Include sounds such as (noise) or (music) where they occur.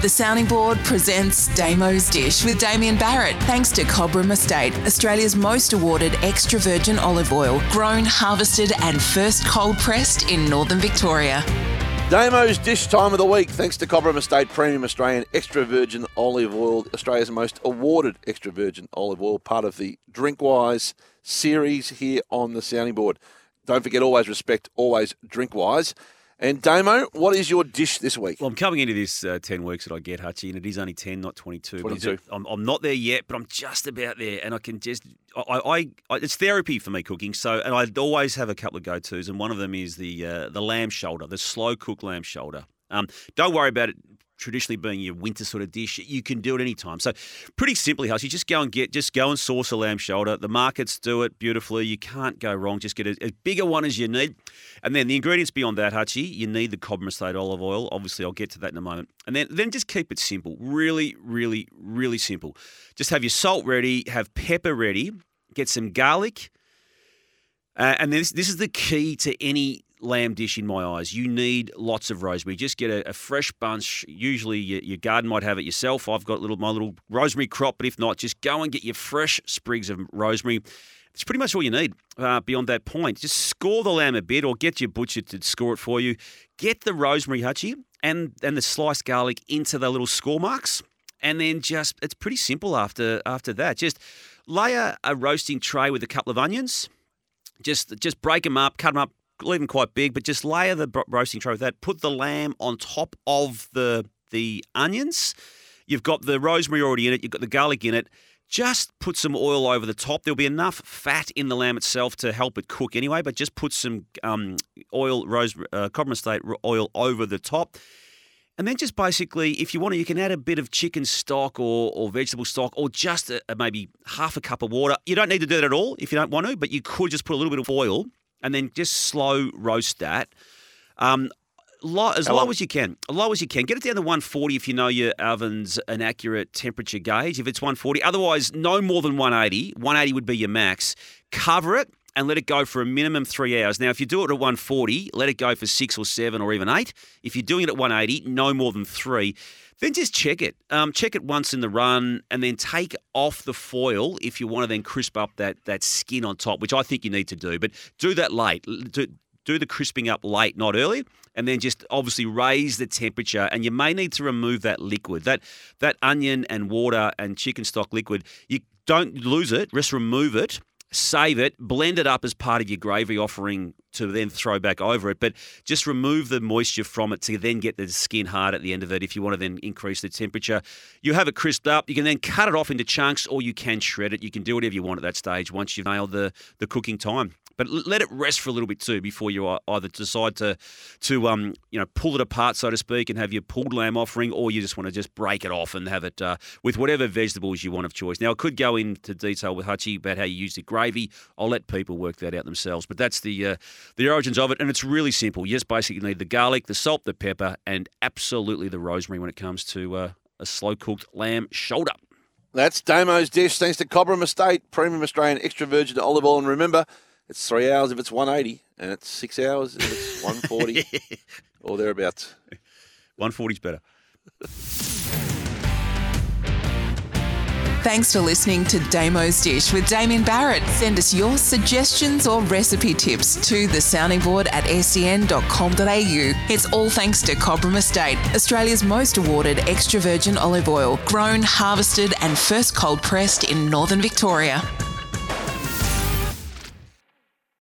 The Sounding Board presents Damo's Dish with Damian Barrett, thanks to Cobram Estate, Australia's most awarded extra virgin olive oil, grown, harvested, and first cold pressed in northern Victoria. Damo's dish time of the week, thanks to Cobram Estate Premium Australian Extra Virgin Olive Oil, Australia's most awarded extra virgin olive oil, part of the Drinkwise series here on the sounding board. Don't forget, always respect, always Drinkwise. And Damo, what is your dish this week? Well, I'm coming into this uh, 10 weeks that I get, Hutchie, and it is only 10, not 22. 22. But I'm, I'm, not there yet, but I'm just about there. And I can just, I, I, I it's therapy for me cooking. So, and I always have a couple of go tos, and one of them is the uh, the lamb shoulder, the slow cooked lamb shoulder. Um, don't worry about it traditionally being your winter sort of dish, you can do it anytime. So pretty simply, Huss, you just go and get, just go and source a lamb shoulder. The markets do it beautifully. You can't go wrong. Just get a, as bigger one as you need. And then the ingredients beyond that, Hutchie, you need the Cobram Estate olive oil. Obviously, I'll get to that in a moment. And then, then just keep it simple. Really, really, really simple. Just have your salt ready, have pepper ready, get some garlic. Uh, and this, this is the key to any lamb dish in my eyes. You need lots of rosemary. Just get a, a fresh bunch. Usually your, your, garden might have it yourself. I've got little my little rosemary crop, but if not, just go and get your fresh sprigs of rosemary. It's pretty much all you need uh, beyond that point. Just score the lamb a bit or get your butcher to score it for you. Get the rosemary, Hutchie, and, and the sliced garlic into the little score marks. And then just, it's pretty simple after after that. Just layer a roasting tray with a couple of onions. Just just break them up, cut them up leave them quite big, but just layer the roasting tray with that. Put the lamb on top of the the onions. You've got the rosemary already in it. You've got the garlic in it. Just put some oil over the top. There'll be enough fat in the lamb itself to help it cook anyway. But just put some um, oil, rose, uh, Cobram oil over the top. And then just basically, if you want to, you can add a bit of chicken stock or, or vegetable stock or just a, a maybe half a cup of water. You don't need to do that at all if you don't want to, but you could just put a little bit of oil and then just slow roast that. Um, low, as low as you can, low as you can. Get it down to 140 if you know your oven's an accurate temperature gauge. If it's 140, otherwise no more than 180. 180 would be your max. Cover it and let it go for a minimum three hours. Now, if you do it at 140, let it go for six or seven or even eight. If you're doing it at 180, no more than three. Then just check it. Um, check it once in the run, and then take off the foil if you want to then crisp up that that skin on top, which I think you need to do. But do that late. Do, do the crisping up late, not early, and then just obviously raise the temperature. And you may need to remove that liquid, that that onion and water and chicken stock liquid. You don't lose it. Just remove it save it, blend it up as part of your gravy offering to then throw back over it. But just remove the moisture from it to then get the skin hard at the end of it if you want to then increase the temperature. You have it crisped up. You can then cut it off into chunks or you can shred it. You can do whatever you want at that stage once you've nailed the, the cooking time but let it rest for a little bit too before you either decide to to um you know pull it apart so to speak and have your pulled lamb offering, or you just want to just break it off and have it uh, with whatever vegetables you want of choice. Now I could go into detail with Hutchie about how you use the gravy. I'll let people work that out themselves, but that's the uh, the origins of it, and it's really simple. You just basically need the garlic, the salt, the pepper, and absolutely the rosemary when it comes to uh, a slow cooked lamb shoulder. That's Damo's dish, thanks to Cobram Estate, premium Australian extra virgin olive oil. And remember, it's three hours if it's 180, and it's six hours if it's (laughs) 140 or thereabouts. 140 is better. Thanks for listening to Damo's Dish with Damian Barrett. Send us your suggestions or recipe tips to the sounding board at sen.com.au. It's all thanks to Cobram Estate, Australia's most awarded extra virgin olive oil, grown, harvested, and first cold pressed in northern Victoria.